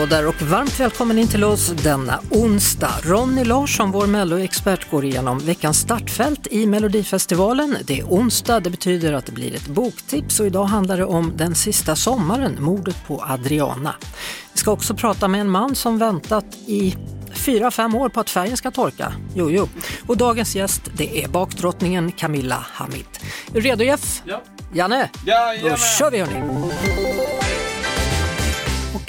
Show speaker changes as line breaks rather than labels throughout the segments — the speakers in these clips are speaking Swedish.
Hallå där och varmt välkommen in till oss denna onsdag. Ronny Larsson, vår melloexpert, går igenom veckans startfält i Melodifestivalen. Det är onsdag, det betyder att det blir ett boktips och idag handlar det om Den sista sommaren, mordet på Adriana. Vi ska också prata med en man som väntat i fyra, fem år på att färgen ska torka. Jo, jo. Och dagens gäst, det är bakdrottningen Camilla Hamid. Är du redo Jeff?
Ja.
Janne? Då
Jajamän.
kör vi hörni!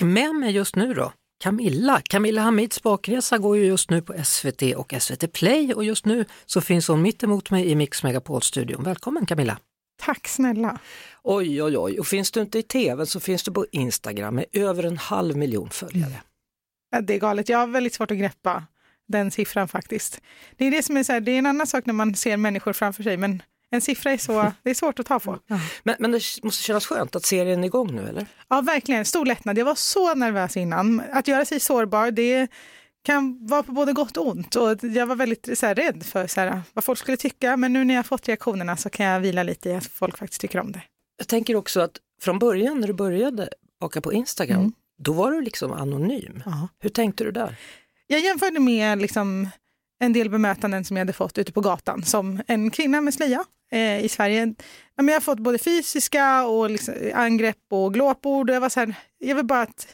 Och med mig just nu då, Camilla. Camilla Hamids bakresa går ju just nu på SVT och SVT Play och just nu så finns hon mitt emot mig i Mix Megapol-studion. Välkommen Camilla!
Tack snälla.
Oj, oj, oj, och finns du inte i tv så finns du på Instagram med över en halv miljon följare.
Ja, Det är galet. Jag har väldigt svårt att greppa den siffran faktiskt. Det är det som är så här, det är en annan sak när man ser människor framför sig, men en siffra är så, det är svårt att ta på.
Men, men det måste kännas skönt att serien är igång nu eller?
Ja, verkligen. Stor lättnad. Jag var så nervös innan. Att göra sig sårbar, det kan vara på både gott och ont. Och jag var väldigt så här, rädd för så här, vad folk skulle tycka, men nu när jag fått reaktionerna så kan jag vila lite i att folk faktiskt tycker om det.
Jag tänker också att från början när du började baka på Instagram,
Mm.
då var du liksom anonym.
Ja.
Hur tänkte du där?
Jag jämförde med liksom en del bemötanden som jag hade fått ute på gatan som en kvinna med slöja eh, i Sverige. Ja, men jag har fått både fysiska och liksom angrepp och glåpord. Och jag, var så här, jag vill bara att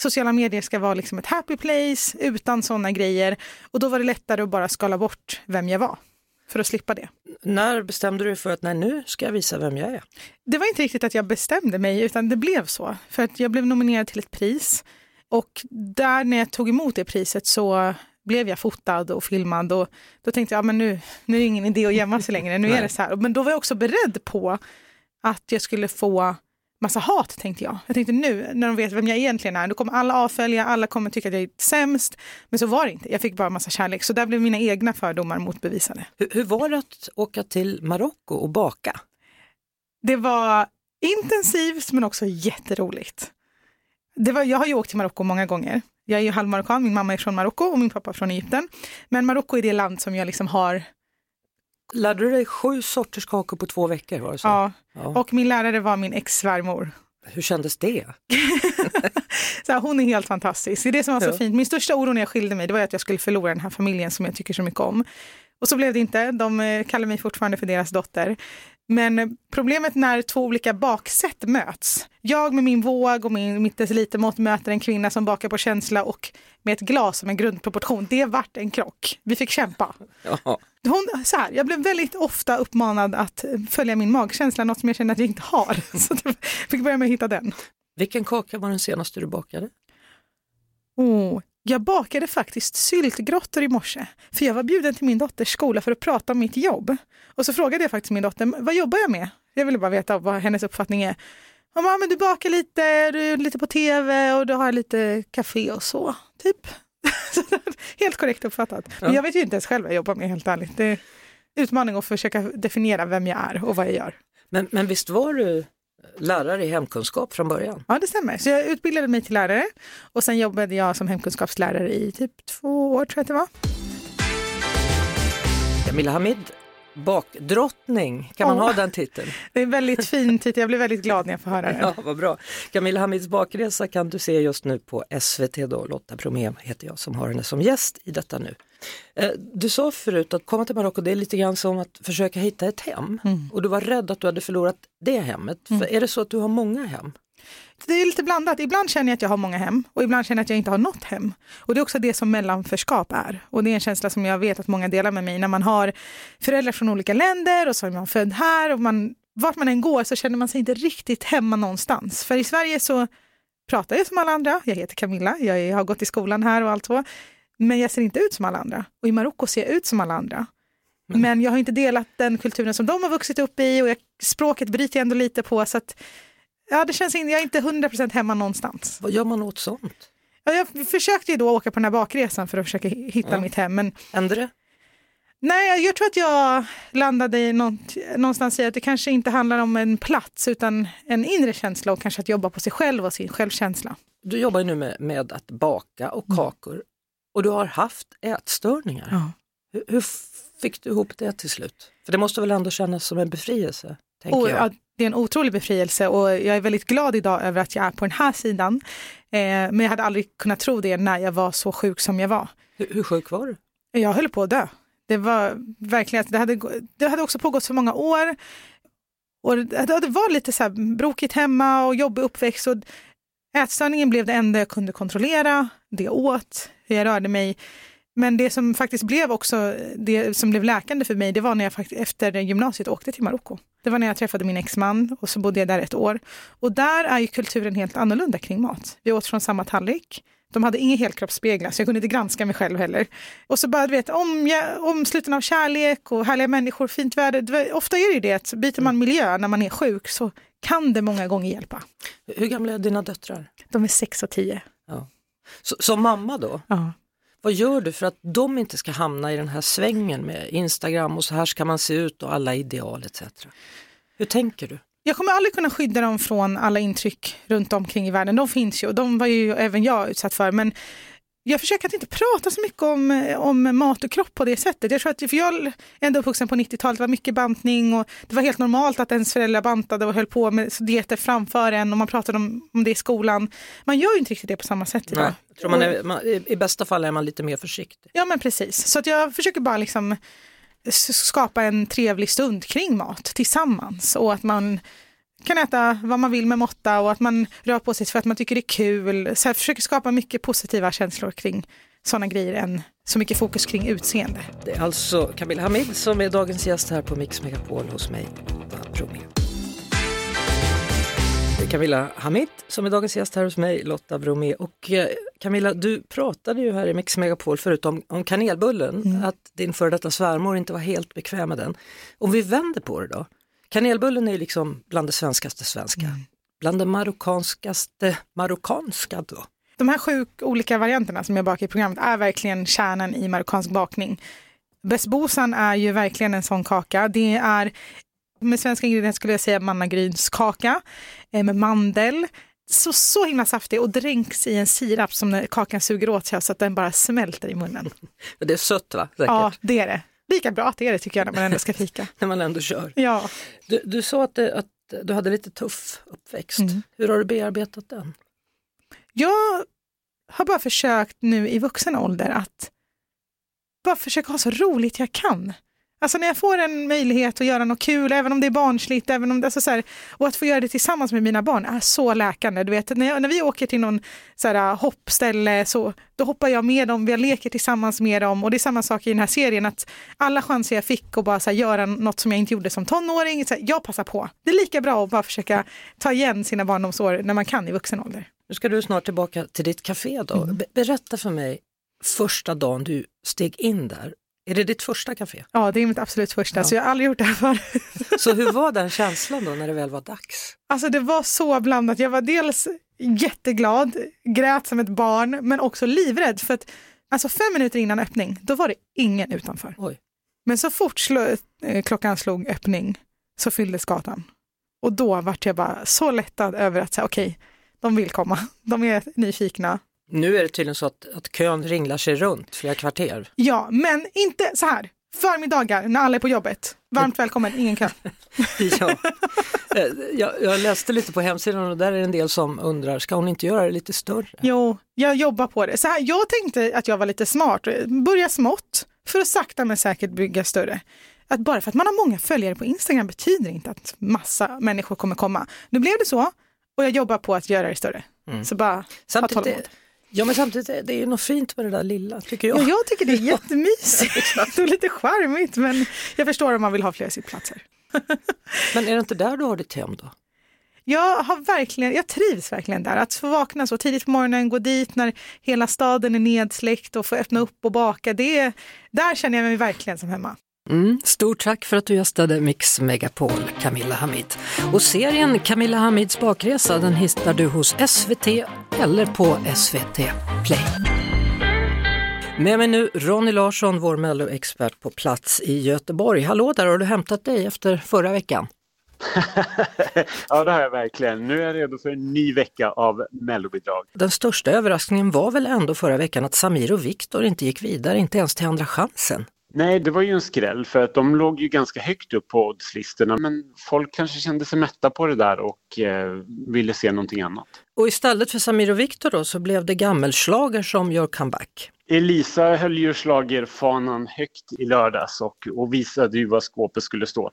sociala medier ska vara liksom ett happy place utan sådana grejer. Och då var det lättare att bara skala bort vem jag var för att slippa det.
När bestämde du dig för att nej, nu ska jag visa vem jag är?
Det var inte riktigt att jag bestämde mig, utan det blev så. För att jag blev nominerad till ett pris. Och där när jag tog emot det priset så blev jag fotad och filmad. Och då tänkte jag, ja, men nu, nu är det ingen idé att gömma sig längre, nu är det så här. Men då var jag också beredd på att jag skulle få massa hat, tänkte jag. Jag tänkte nu, när de vet vem jag egentligen är, då kommer alla avfölja, alla kommer tycka att jag är sämst. Men så var det inte, jag fick bara massa kärlek. Så där blev mina egna fördomar motbevisade.
Hur, hur var det att åka till Marocko och baka?
Det var intensivt men också jätteroligt. Det var, jag har ju åkt till Marocko många gånger. Jag är ju halvmarockan, min mamma är från Marocko och min pappa från Egypten. Men Marocko är det land som jag liksom har,
Lärde du dig sju sorters kakor på två veckor? Var det så?
ja.
Ja.
Och min lärare var min ex-svärmor.
Hur kändes det?
Så här, hon är helt fantastisk. Det är det som var så
Ja.
fint. Min största oro när jag skilde mig det var att jag skulle förlora den här familjen som jag tycker så mycket om. Och så blev det inte. De eh, kallar mig fortfarande för deras dotter. Men problemet när två olika baksätt möts. Jag med min våg och min, mitt decilitermått möter en kvinna som bakar på känsla och med ett glas som en grundproportion. Det vart en krock. Vi fick kämpa. Hon, så här, jag blev väldigt ofta uppmanad att följa min magkänsla, något som jag känner att jag inte har. Så jag fick börja med att hitta den.
Vilken kaka var den senaste du bakade?
Oh, jag bakade faktiskt syltgrottor i morse, för jag var bjuden till min dotters skola för att prata om mitt jobb. Och så frågade jag faktiskt min dotter, vad jobbar jag med? Jag ville bara veta vad hennes uppfattning är. Hon bara, men du bakar lite, du är lite på tv och du har lite café och så, typ. helt korrekt uppfattat. Men
Ja.
jag vet ju inte ens själv vad jag jobbar med, helt ärligt. Det är utmaning att försöka definiera vem jag är och vad jag gör.
Men, men visst var du lärare i hemkunskap från början?
Ja, det stämmer. Så jag utbildade mig till lärare och sen jobbade jag som hemkunskapslärare i typ två år, tror jag att det var.
Camilla Hamid, bakdrottning, kan man
Ja.
ha den titeln?
Det är väldigt fin titel, jag blir väldigt glad när jag får höra den.
Ja, vad bra. Camilla Hamids bakresa kan du se just nu på SVT då. Lotta Bromé heter jag som har henne som gäst i detta nu. Eh, Du sa förut att komma till Marocko det är lite grann som att försöka hitta ett hem och du var rädd att du hade förlorat det hemmet. För är det så att du har många hem?
Det är lite blandat. Ibland känner jag att jag har många hem och ibland känner jag att jag inte har något hem. Och det är också det som mellanförskap är. Och det är en känsla som jag vet att många delar med mig. När man har föräldrar från olika länder och så är man född här och man, vart man än går så känner man sig inte riktigt hemma någonstans. För i Sverige så pratar jag som alla andra. Jag heter Camilla, jag har gått i skolan här och allt så. Men jag ser inte ut som alla andra. Och i Marocko ser jag ut som alla andra. Men jag har inte delat den kulturen som de har vuxit upp i och jag, språket bryter jag ändå lite på. Så att, ja, det känns in, jag är inte 100% hemma någonstans.
Vad gör man åt sånt?
Ja, jag försökte ju då åka på den här bakresan för att försöka hitta
Ja.
mitt hem, men
Händer det?
Nej, jag tror att jag landade i något, någonstans i att det kanske inte handlar om en plats utan en inre känsla och kanske att jobba på sig själv och sin självkänsla.
Du jobbar ju nu med, med att baka och
Mm.
kakor och du har haft ätstörningar.
Ja.
Hur, hur fick du ihop det till slut? För det måste väl ändå kännas som en befrielse? Tänker
Och,
jag.
ja, det är en otrolig befrielse och jag är väldigt glad idag över att jag är på den här sidan. Eh, men jag hade aldrig kunnat tro det när jag var så sjuk som jag var.
Hur, hur sjuk var du?
Jag höll på att dö. Det var verkligen, det hade, det hade också pågått så många år. Och det, det var lite så här brokigt hemma och jobbig uppväxt. Och ätstörningen blev det enda jag kunde kontrollera. Det jag åt, hur jag rörde mig. Men det som faktiskt blev också det som blev läkande för mig, det var när jag faktiskt efter gymnasiet åkte till Marocko. Det var när jag träffade min exman och så bodde jag där ett år. Och där är ju kulturen helt annorlunda kring mat. Vi åt från samma tallrik. De hade inga helkroppsspeglar så jag kunde inte granska mig själv heller. Och så bara, du vet, om jag, omsluten av kärlek och härliga människor, fint väder. Ofta är det ju det att byter man miljö när man är sjuk så kan det många gånger hjälpa.
Hur gamla är dina döttrar?
De är sex och tio.
Så, som mamma då,
Ja
vad gör du för att de inte ska hamna i den här svängen med Instagram och så här ska man se ut och alla ideal etc. Hur tänker du?
Jag kommer aldrig kunna skydda dem från alla intryck runt omkring i världen. De finns ju och de var ju även jag utsatt för. Men jag försöker att inte prata så mycket om, om mat och kropp på det sättet. Jag tror att, för jag är ändå uppvuxen på 90-talet, det var mycket bantning och det var helt normalt att ens föräldrar bantade och höll på med dieter framför en och man pratade om, om det i skolan. Man gör ju inte riktigt det på samma sätt idag.
Nej, jag tror man är, man, i, bästa fall är man lite mer försiktig.
Ja men precis, så att jag försöker bara liksom skapa en trevlig stund kring mat tillsammans och att man kan äta vad man vill med måtta och att man rör på sig för att man tycker det är kul. Så jag försöker skapa mycket positiva känslor kring sådana grejer än så mycket fokus kring utseende.
Det är alltså Camilla Hamid som är dagens gäst här på Mix Megapol hos mig, Lotta Bromé. Det är Camilla Hamid som är dagens gäst här hos mig, Lotta Bromé. Och eh, Camilla, du pratade ju här i Mix Megapol förut om, om kanelbullen, att din före detta svärmor inte var helt bekväm med den. Om vi vänder på det då. Kanelbullen är liksom bland det svenskaste svenska. Bland det marockanskaste marockanska då.
De här sju olika varianterna som jag bakar i programmet är verkligen kärnan i marockansk bakning. Besbosan är ju verkligen en sån kaka. Det är med svenska ingredienser skulle jag säga mannagrynskaka eh, med mandel. Så, så himla saftig och dränks i en sirap som kakan suger åt sig så att den bara smälter i munnen.
Det är sött va? Säkert.
Ja, det är det. Lika bra att det är det tycker jag när man ändå ska fika.
När man ändå kör.
Ja.
Du, du sa att, det, att du hade lite tuff uppväxt.
Mm.
Hur har du bearbetat den?
Jag har bara försökt nu i vuxen ålder att bara försöka ha så roligt jag kan. Alltså när jag får en möjlighet att göra något kul, även om det är barnsligt, även om det, alltså så här, och att få göra det tillsammans med mina barn är så läkande. Du vet, när, jag, när vi åker till någon så här, hoppställe så då hoppar jag med dem, jag leker tillsammans med dem och det är samma sak i den här serien att alla chanser jag fick att bara så här, göra något som jag inte gjorde som tonåring, så här, jag passar på. Det är lika bra att bara försöka ta igen sina barndomsår när man kan i vuxen ålder.
Nu ska du snart tillbaka till ditt café då.
Mm.
Be- berätta för mig första dagen du steg in där. Är det ditt första café?
Ja, det är mitt absolut första,
Ja.
så jag har aldrig gjort det här förut.
Så hur var den känslan då när det väl var dags?
Alltså det var så blandat. Jag var dels jätteglad, grät som ett barn, men också livrädd. För att alltså fem minuter innan öppning, då var det ingen utanför.
Oj.
Men så fort slå, eh, klockan slog öppning så fylldes gatan. Och då vart jag bara så lättad över att säga okej, de vill komma. De är nyfikna.
Nu är det tydligen så att, att kön ringlar sig runt flera kvarter.
Ja, men inte så här. Förmiddagar när alla är på jobbet. Varmt välkommen, ingen kö.
Ja. Eh, jag, jag läste lite på hemsidan och där är det en del som undrar, ska hon inte göra det lite större?
Jo, jag jobbar på det. Så här, jag tänkte att jag var lite smart. Börja smått för att sakta men säkert bygga större. Att bara för att man har många följare på Instagram betyder inte att massa människor kommer komma. Nu blev det så och jag jobbar på att göra det större.
Mm.
Så bara ha
Samtidigt,
tålamod.
Ja men samtidigt, är det är ju något fint med det där lilla tycker jag.
Ja, jag tycker det är jättemysigt och lite charmigt men jag förstår om man vill ha fler sittplatser.
Men är det inte där du har ditt hem då?
Jag, har verkligen, jag trivs verkligen där. Att få vakna så tidigt på morgonen, gå dit när hela staden är nedsläckt och få öppna upp och baka. Det, där känner jag mig verkligen som hemma.
Mm, stort tack för att du gästade Mix Megapol, Camilla Hamid. Och serien Camilla Hamids bakresa den hittar du hos SVT eller på SVT Play. Med mig nu Ronny Larsson, vår melloexpert på plats i Göteborg. Hallå där, har du hämtat dig efter förra veckan?
ja, det har jag verkligen. Nu är jag redo för en ny vecka av mellobidrag.
Den största överraskningen var väl ändå förra veckan att Samir och Viktor inte gick vidare, inte ens till Andra chansen.
Nej, det var ju en skräll för att de låg ju ganska högt upp på oddslistorna men folk kanske kände sig mätta på det där och eh, ville se någonting annat.
Och istället för Samir och Viktor då så blev det gammelslager som gör comeback.
Elisa höll ju slagerfanan högt i lördags och, och visade ju vad skåpet skulle stå.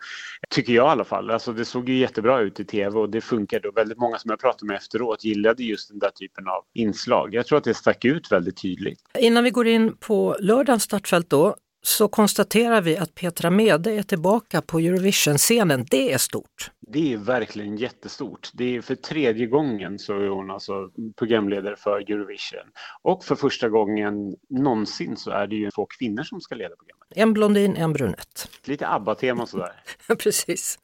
Tycker jag i alla fall. Alltså det såg ju jättebra ut i tv och det funkade. Och väldigt många som jag pratade med efteråt gillade just den där typen av inslag. Jag tror att det stack ut väldigt tydligt.
Innan vi går in på lördagens startfält då så konstaterar vi att Petra Mede är tillbaka på Eurovision-scenen. Det är stort.
Det är verkligen jättestort. Det är för tredje gången så är hon alltså programledare för Eurovision. Och för första gången någonsin så är det ju två kvinnor som ska leda programmet.
En blondin, en brunett.
Lite ABBA-tema sådär.
Precis.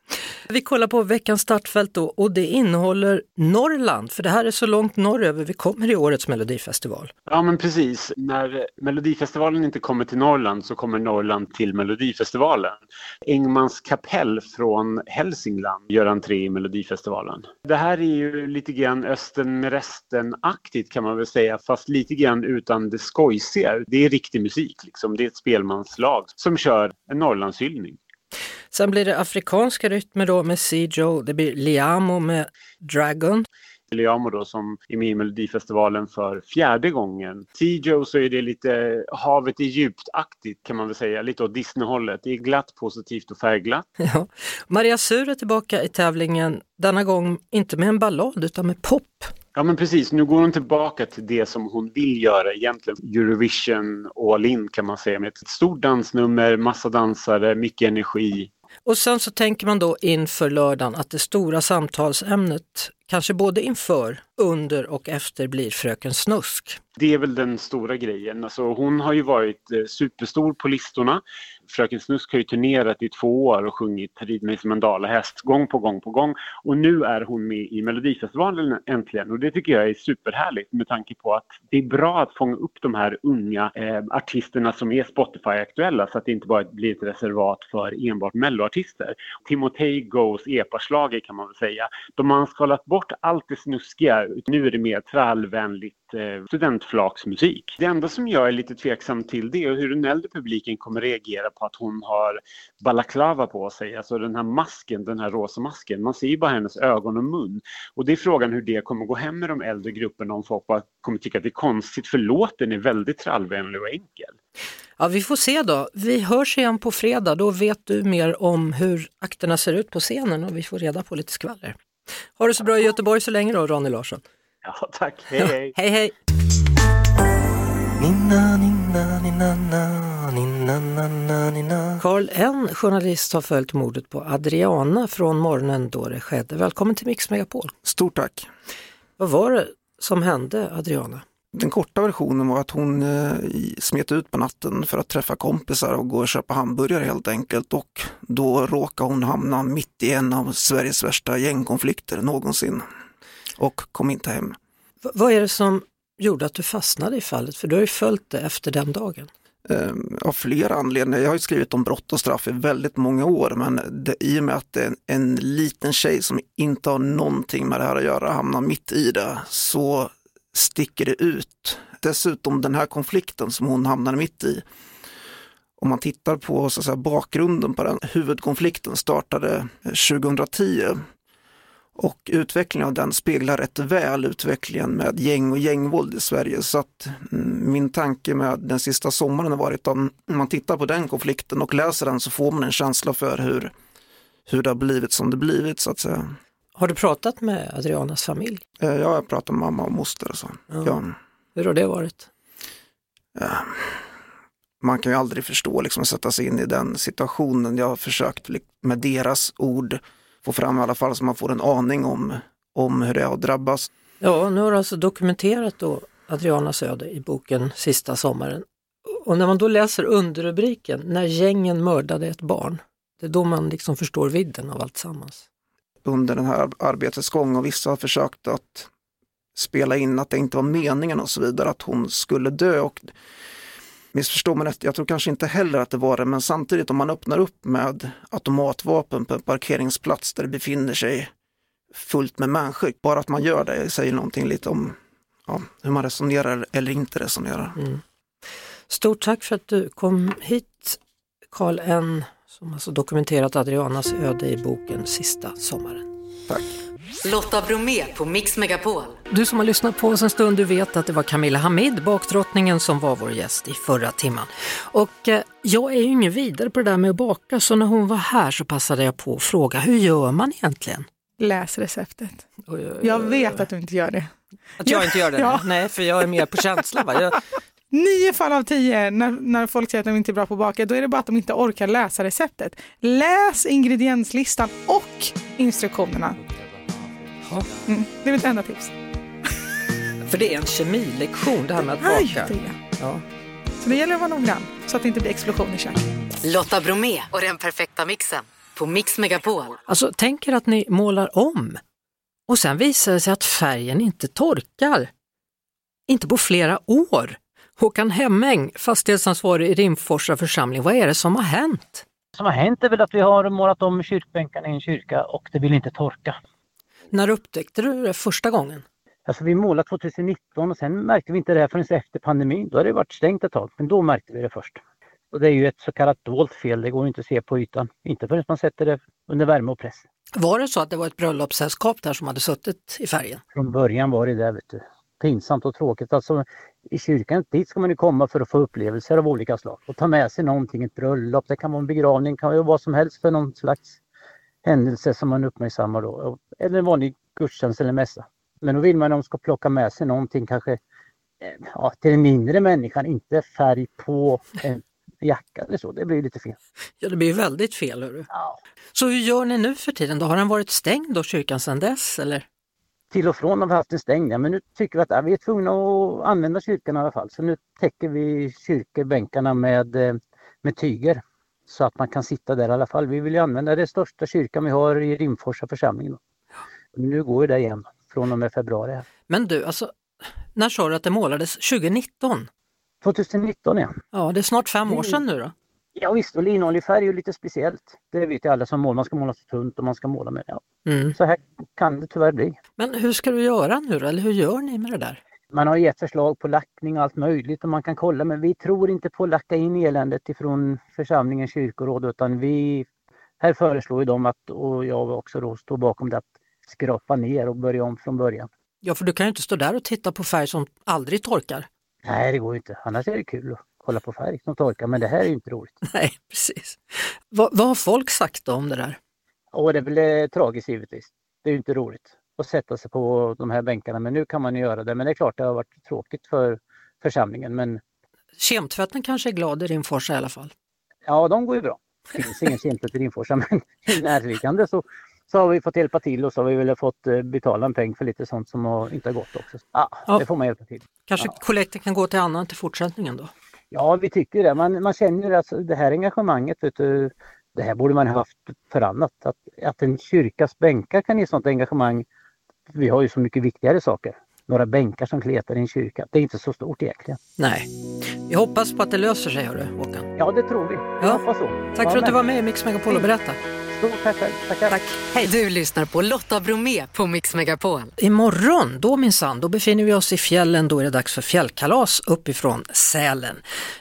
Vi kollar på veckans startfält då och det innehåller Norrland, för det här är så långt norröver vi kommer i årets Melodifestival.
Ja men precis. När Melodifestivalen inte kommer till Norrland så kommer Norrland till Melodifestivalen. Engmans kapell från Hälsingland gör entré i Melodifestivalen. Det här är ju lite grann Östen med resten-aktigt kan man väl säga, fast lite grann utan det skojsiga. Det är riktig musik, liksom. det är ett spelmanslag som kör en Norrlandshyllning.
Sen blir det afrikanska rytmer då med Sijo, det blir Liamo med Dragon.
Liamo då som är med i Melodifestivalen för fjärde gången. Tijo så är det lite havet är djupt-aktigt kan man väl säga, lite åt Disney-hållet. Det är glatt, positivt och färgglatt.
Ja. Maria Sur är tillbaka i tävlingen, denna gång inte med en ballad utan med pop.
Ja men precis, nu går hon tillbaka till det som hon vill göra egentligen. Eurovision all in kan man säga med ett stort dansnummer, massa dansare, mycket energi.
Och sen så tänker man då inför lördagen att det stora samtalsämnet, kanske både inför, under och efter blir Fröken Snusk.
Det är väl den stora grejen. Alltså, hon har ju varit eh, superstor på listorna. Fröken Snusk har ju turnerat i två år och sjungit Rid mig som en dalahäst gång på gång på gång. Och nu är hon med i Melodifestivalen äntligen och det tycker jag är superhärligt med tanke på att det är bra att fånga upp de här unga eh, artisterna som är Spotify-aktuella så att det inte bara blir ett reservat för enbart melloartister. Timotej Goes epa kan man väl säga. De har skalat bort bort allt det snuskiga, nu är det mer trallvänligt eh, studentflaksmusik. Det enda som jag är lite tveksam till det är hur den äldre publiken kommer reagera på att hon har balaklava på sig, alltså den här masken, den här rosa masken. Man ser ju bara hennes ögon och mun. Och det är frågan hur det kommer gå hem med de äldre grupperna om folk bara kommer tycka att det är konstigt, för låten är väldigt trallvänlig och enkel.
Ja, vi får se då. Vi hörs igen på fredag. Då vet du mer om hur akterna ser ut på scenen och vi får reda på lite skvaller. Ha det så bra i Göteborg så länge då, Ronny Larsson.
Ja, tack. Hej, hej.
hej, hej. Carl N, journalist, har följt mordet på Adriana från morgonen då det skedde. Välkommen till Mix Megapol.
Stort tack.
Vad var det som hände Adriana?
Den korta versionen var att hon eh, smet ut på natten för att träffa kompisar och gå och köpa hamburgare helt enkelt och då råkade hon hamna mitt i en av Sveriges värsta gängkonflikter någonsin och kom inte hem.
V vad är det som gjorde att du fastnade i fallet? För du har ju följt det efter den dagen.
Eh, av flera anledningar. Jag har skrivit om brott och straff i väldigt många år men det, i och med att det är en, en liten tjej som inte har någonting med det här att göra hamnar mitt i det så sticker det ut. Dessutom den här konflikten som hon hamnade mitt i. Om man tittar på så att säga, bakgrunden på den, huvudkonflikten startade eh, 2010 och utvecklingen av den speglar rätt väl utvecklingen med gäng och gängvåld i Sverige. Så att mm, min tanke med den sista sommaren har varit att om man tittar på den konflikten och läser den så får man en känsla för hur, hur det har blivit som det blivit så att säga.
Har du pratat med Adrianas familj?
Ja, jag har pratat med mamma och moster och så. Ja. Ja.
Hur har det varit?
Ja. Man kan ju aldrig förstå, liksom sätta sig in i den situationen. Jag har försökt med deras ord få fram i alla fall så man får en aning om, om hur det har drabbats.
Ja, nu har du alltså dokumenterat då Adrianas öde i boken Sista sommaren. Och när man då läser underrubriken När gängen mördade ett barn, det är då man liksom förstår vidden av allt sammans.
Under den här arbetets gång och vissa har försökt att spela in att det inte var meningen och så vidare, att hon skulle dö. Och missförstå mig rätt, jag tror kanske inte heller att det var det, men samtidigt om man öppnar upp med automatvapen på en parkeringsplats där det befinner sig fullt med människor, bara att man gör det säger någonting lite om ja, hur man resonerar eller inte resonerar. Mm.
Stort tack för att du kom hit, Karl N som alltså dokumenterat Adrianas öde i boken Sista sommaren.
Tack.
Lotta Bromé på Mix Megapol.
Du som har lyssnat på oss en stund, du vet att det var Camilla Hamid, bakdrottningen, som var vår gäst i förra timman. Och eh, jag är ju ingen vidare på det där med att baka, så när hon var här så passade jag på att fråga, hur gör man egentligen?
Läs receptet. Oj, oj, oj, jag vet att du inte gör det.
Att jag inte gör det? Ja. Nej, för jag är mer på känsla. Va? Jag...
Nio fall av tio när, när folk säger att de inte är bra på att baka, då är det bara att de inte orkar läsa receptet. Läs ingredienslistan och instruktionerna. Mm, det är mitt enda tips.
För det är en kemilektion det här med att baka. Aj, det. Ja.
Så det gäller att vara noggrann så att det inte blir explosion i köket.
Lotta Bromé och den perfekta mixen på Mix Megapol.
Alltså tänk er att ni målar om och sen visar det sig att färgen inte torkar. Inte på flera år. Håkan Hemmäng, fastighetsansvarig i Rimforsa församling, vad är det som har hänt?
Det som har hänt är väl att vi har målat om kyrkbänkarna i en kyrka och det vill inte torka.
När upptäckte du det första gången?
Alltså vi målade 2019 och sen märkte vi inte det här förrän efter pandemin. Då hade det varit stängt ett tag, men då märkte vi det först. Och det är ju ett så kallat dolt fel, det går inte att se på ytan. Inte förrän man sätter det under värme och press.
Var det så att det var ett bröllopssällskap där som hade suttit i färgen?
Från början var det det, vet du. Pinsamt och tråkigt. Alltså, I kyrkan, dit ska man ju komma för att få upplevelser av olika slag och ta med sig någonting, ett bröllop, det kan vara en begravning, det kan vara vad som helst för någon slags händelse som man uppmärksammar då. Eller en vanlig gudstjänst eller mässa. Men då vill man att de ska plocka med sig någonting kanske eh, ja, till den mindre människan, inte färg på en jacka eller så. Det blir lite fel.
Ja, det blir väldigt fel. Hörru. Ja. Så hur gör ni nu för tiden? Då? Har den varit stängd då, kyrkan sedan dess? Eller?
Till och från har vi haft den stängd, ja, men nu tycker vi att ja, vi är tvungna att använda kyrkan i alla fall. Så nu täcker vi kyrkobänkarna med, eh, med tyger så att man kan sitta där i alla fall. Vi vill ju använda det största kyrkan vi har i Rimforsa församling. Då. Nu går det igen från och med februari.
Men du, alltså, när sa du att det målades? 2019?
2019 ja.
Ja, det är snart fem år sedan nu då.
Ja visst, och linoljefärg är lite speciellt. Det vet ju alla som målar. Man ska måla så tunt och man ska måla med ja. Mm. Så här kan det tyvärr bli.
Men hur ska du göra nu då? Eller hur gör ni med det där?
Man har gett förslag på lackning och allt möjligt och man kan kolla men vi tror inte på att lacka in eländet ifrån församlingens kyrkoråd utan vi här föreslår ju de att, och jag också då står bakom det, att skrapa ner och börja om från början.
Ja, för du kan ju inte stå där och titta på färg som aldrig torkar.
Nej, det går inte. Annars är det kul kolla på färg som torkar, men det här är ju inte roligt.
Nej, precis. Va, vad har folk sagt om det där?
Och det är väl eh, tragiskt givetvis. Det är ju inte roligt att sätta sig på de här bänkarna, men nu kan man ju göra det. Men det är klart, det har varit tråkigt för församlingen. Men...
Kemtvätten kanske är glad i Rimforsa i alla fall?
Ja, de går ju bra. Det finns ingen kemtvätt i Rimforsa, men i närliggande så så har vi fått hjälpa till och så har vi väl fått eh, betala en peng för lite sånt som har, inte har gått också. Ja, ja. Det får man hjälpa till.
Kanske ja. kollekten kan gå till annan till fortsättningen då?
Ja, vi tycker det. Man, man känner att det här engagemanget, vet du, det här borde man ha haft för annat. Att, att en kyrkas bänkar kan ge sånt engagemang. Vi har ju så mycket viktigare saker. Några bänkar som kletar i en kyrka. Det är inte så stort egentligen.
Nej. Vi hoppas på att det löser sig, hörru Håkan.
Ja, det tror vi. Vi ja. hoppas så.
Tack för att du var med i Mix Megapol och berättade.
Stort tack Tackar. Tack.
Hej. Du lyssnar på Lotta Bromé på Mix Megapol.
Imorgon, då minsann, då befinner vi oss i fjällen. Då är det dags för fjällkalas uppifrån Sälen.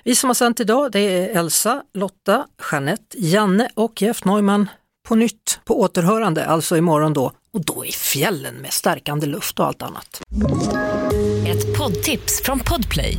Vi som har sänt idag, det är Elsa, Lotta, Jeanette, Janne och Jeff Neumann på nytt på återhörande, alltså imorgon då. Och då i fjällen med stärkande luft och allt annat.
Ett poddtips från Podplay.